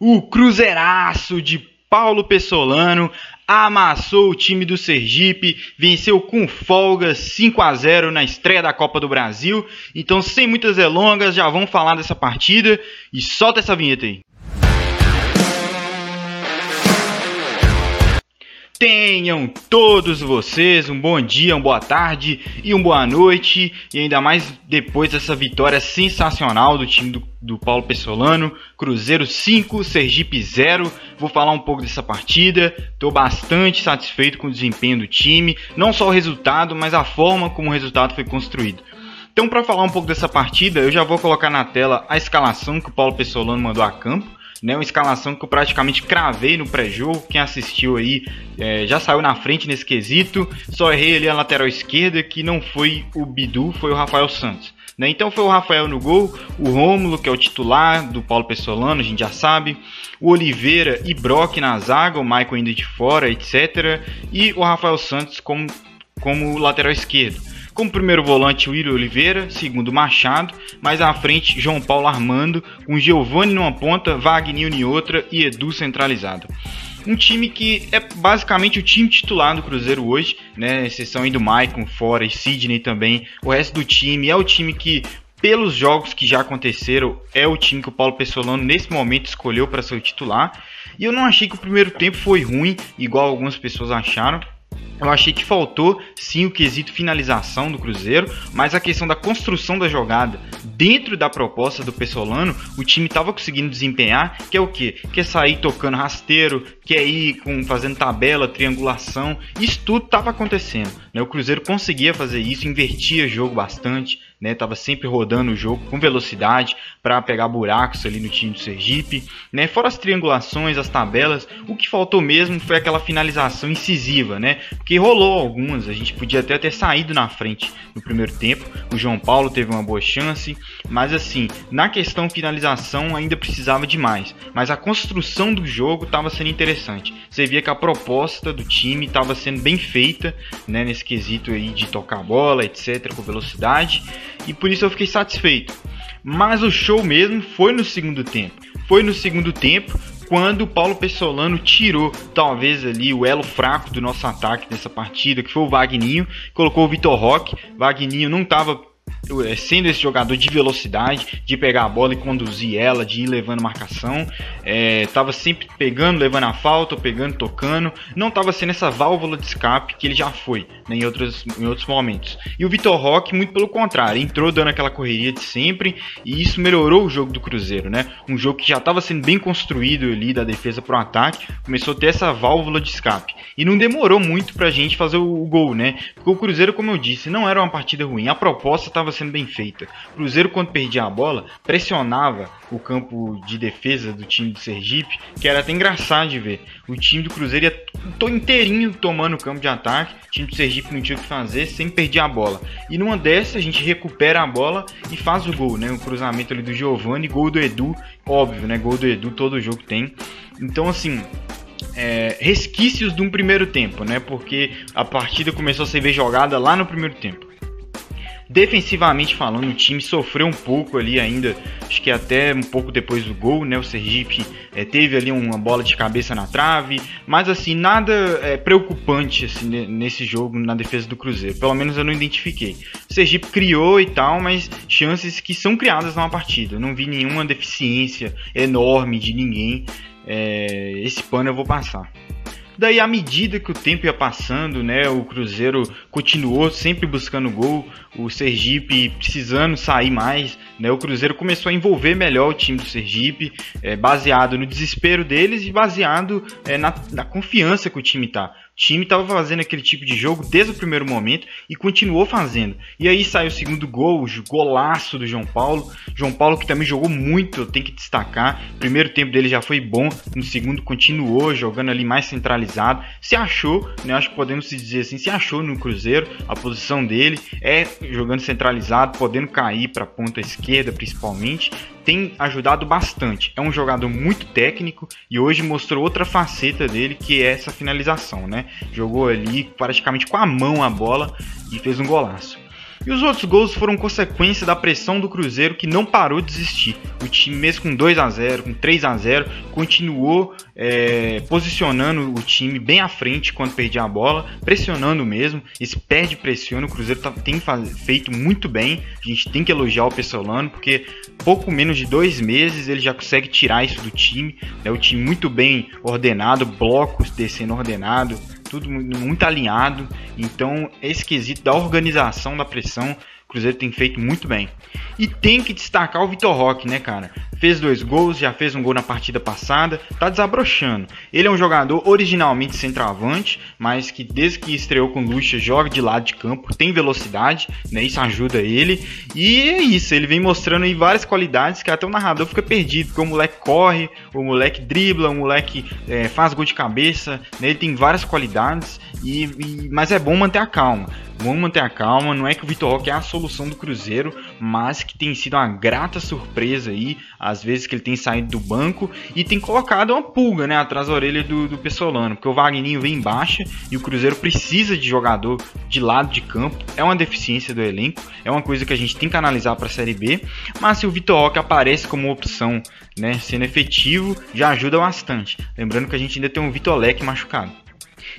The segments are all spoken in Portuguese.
O Cruzeiraço de Paulo Pessolano amassou o time do Sergipe, venceu com folga 5 a 0 na estreia da Copa do Brasil. Então, sem muitas delongas, já vamos falar dessa partida e solta essa vinheta aí. Tenham todos vocês um bom dia, uma boa tarde e uma boa noite, e ainda mais depois dessa vitória sensacional do time do, do Paulo Pessolano, Cruzeiro 5, Sergipe 0. Vou falar um pouco dessa partida, estou bastante satisfeito com o desempenho do time, não só o resultado, mas a forma como o resultado foi construído. Então, para falar um pouco dessa partida, eu já vou colocar na tela a escalação que o Paulo Pessolano mandou a campo né? Uma escalação que eu praticamente cravei no pré-jogo. Quem assistiu aí é, já saiu na frente nesse quesito. Só errei ali a lateral esquerda, que não foi o Bidu, foi o Rafael Santos. Né? Então foi o Rafael no gol, o Rômulo, que é o titular do Paulo Pessolano, a gente já sabe, o Oliveira e Brock na zaga, o Michael ainda de fora, etc. E o Rafael Santos como, como lateral esquerdo. Como primeiro volante, William Oliveira, segundo Machado, mais à frente, João Paulo Armando, com Giovanni numa ponta, Wagner em outra e Edu centralizado. Um time que é basicamente o time titular do Cruzeiro hoje, né? Exceção aí do Maicon fora e Sidney também. O resto do time é o time que pelos jogos que já aconteceram, é o time que o Paulo Pessolano nesse momento escolheu para ser o titular. E eu não achei que o primeiro tempo foi ruim, igual algumas pessoas acharam. Eu achei que faltou sim o quesito finalização do Cruzeiro, mas a questão da construção da jogada dentro da proposta do Pessolano, o time estava conseguindo desempenhar, que é o que? Quer sair tocando rasteiro, quer ir com, fazendo tabela, triangulação, isso tudo estava acontecendo. Né? O Cruzeiro conseguia fazer isso, invertia jogo bastante, né? Tava sempre rodando o jogo com velocidade para pegar buracos ali no time do Sergipe, né? Fora as triangulações, as tabelas, o que faltou mesmo foi aquela finalização incisiva, né? Porque rolou algumas, a gente podia até ter saído na frente no primeiro tempo. O João Paulo teve uma boa chance, mas assim, na questão finalização ainda precisava de mais. Mas a construção do jogo estava sendo interessante. Você via que a proposta do time estava sendo bem feita, né? Nesse quesito aí de tocar a bola, etc, com velocidade e por isso eu fiquei satisfeito. Mas o show mesmo foi no segundo tempo. Foi no segundo tempo quando o Paulo Pessolano tirou talvez ali o elo fraco do nosso ataque nessa partida, que foi o Vagninho, colocou o Vitor Roque. Vagninho não estava sendo esse jogador de velocidade, de pegar a bola e conduzir ela, de ir levando marcação, estava é, sempre pegando, levando a falta, pegando, tocando, não estava sendo essa válvula de escape que ele já foi né, em, outros, em outros momentos. E o Vitor Roque, muito pelo contrário, entrou dando aquela correria de sempre e isso melhorou o jogo do Cruzeiro, né? Um jogo que já estava sendo bem construído ali da defesa para o ataque, começou a ter essa válvula de escape. E não demorou muito para a gente fazer o, o gol, né? Porque o Cruzeiro, como eu disse, não era uma partida ruim, a proposta estava sendo bem feita. O Cruzeiro, quando perdia a bola, pressionava o campo de defesa do time do Sergipe, que era até engraçado de ver. O time do Cruzeiro ia tô inteirinho tomando o campo de ataque, o time do Sergipe não tinha o que fazer, sem perder a bola. E numa dessa, a gente recupera a bola e faz o gol, né? O cruzamento ali do Giovani, gol do Edu, óbvio, né? Gol do Edu, todo jogo tem. Então, assim, é, resquícios de um primeiro tempo, né? Porque a partida começou a ser jogada lá no primeiro tempo. Defensivamente falando, o time sofreu um pouco ali ainda, acho que até um pouco depois do gol, né? O Sergipe é, teve ali uma bola de cabeça na trave, mas assim, nada é, preocupante assim, nesse jogo na defesa do Cruzeiro. Pelo menos eu não identifiquei. O Sergipe criou e tal, mas chances que são criadas numa partida. Eu não vi nenhuma deficiência enorme de ninguém. É, esse pano eu vou passar. Daí, à medida que o tempo ia passando, né, o Cruzeiro continuou sempre buscando gol, o Sergipe precisando sair mais, né, o Cruzeiro começou a envolver melhor o time do Sergipe, é, baseado no desespero deles e baseado é, na, na confiança que o time tá time estava fazendo aquele tipo de jogo desde o primeiro momento e continuou fazendo. E aí saiu o segundo gol, o golaço do João Paulo. João Paulo que também jogou muito, tem que destacar. O primeiro tempo dele já foi bom, no segundo continuou jogando ali mais centralizado. Se achou, né, acho que podemos dizer assim, se achou no Cruzeiro, a posição dele é jogando centralizado, podendo cair para a ponta esquerda principalmente tem ajudado bastante. É um jogador muito técnico e hoje mostrou outra faceta dele que é essa finalização, né? Jogou ali praticamente com a mão a bola e fez um golaço. E os outros gols foram consequência da pressão do Cruzeiro que não parou de desistir. O time, mesmo com 2 a 0 com 3 a 0 continuou é, posicionando o time bem à frente quando perdia a bola, pressionando mesmo. Esse perde pressiona, o Cruzeiro tá, tem feito muito bem. A gente tem que elogiar o Pessolano, porque pouco menos de dois meses ele já consegue tirar isso do time. É né? o time muito bem ordenado, blocos descendo ordenado, tudo muito alinhado. Então, esse quesito da organização da pressão, o Cruzeiro tem feito muito bem. E tem que destacar o Vitor Roque, né, cara? Fez dois gols, já fez um gol na partida passada, tá desabrochando. Ele é um jogador originalmente centroavante, mas que desde que estreou com Lucha joga de lado de campo, tem velocidade, né? Isso ajuda ele. E é isso, ele vem mostrando aí várias qualidades que até o narrador fica perdido, porque o moleque corre, o moleque dribla, o moleque é, faz gol de cabeça, né? Ele tem várias qualidades, e, e, mas é bom manter a calma. Vamos manter a calma, não é que o Vitor Roque é a solução do Cruzeiro, mas que tem sido uma grata surpresa aí, às vezes que ele tem saído do banco e tem colocado uma pulga né, atrás da orelha do, do Pessolano, porque o Wagninho vem em baixa e o Cruzeiro precisa de jogador de lado de campo, é uma deficiência do elenco, é uma coisa que a gente tem que analisar para a Série B, mas se o Vitor Roque aparece como opção, né, sendo efetivo, já ajuda bastante. Lembrando que a gente ainda tem um Vitor Leque machucado.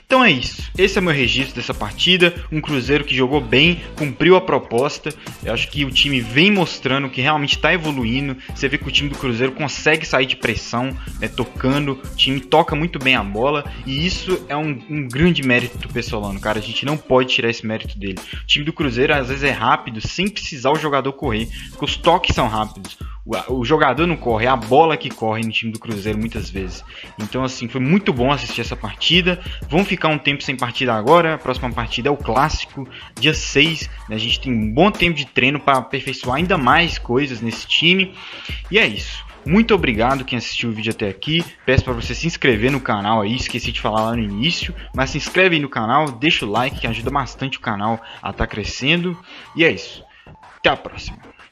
Então é isso. Esse é meu registro dessa partida. Um Cruzeiro que jogou bem, cumpriu a proposta. Eu acho que o time vem mostrando que realmente está evoluindo. Você vê que o time do Cruzeiro consegue sair de pressão, né, tocando. O time toca muito bem a bola. E isso é um, um grande mérito do Pessolano, cara. A gente não pode tirar esse mérito dele. O time do Cruzeiro às vezes é rápido, sem precisar o jogador correr. Porque os toques são rápidos o jogador não corre, é a bola que corre no time do Cruzeiro muitas vezes. Então, assim, foi muito bom assistir essa partida. Vamos ficar um tempo sem partida agora. A próxima partida é o clássico, dia 6. Né? A gente tem um bom tempo de treino para aperfeiçoar ainda mais coisas nesse time. E é isso. Muito obrigado quem assistiu o vídeo até aqui. Peço para você se inscrever no canal aí, esqueci de falar lá no início, mas se inscreve aí no canal, deixa o like que ajuda bastante o canal a estar tá crescendo. E é isso. Até a próxima.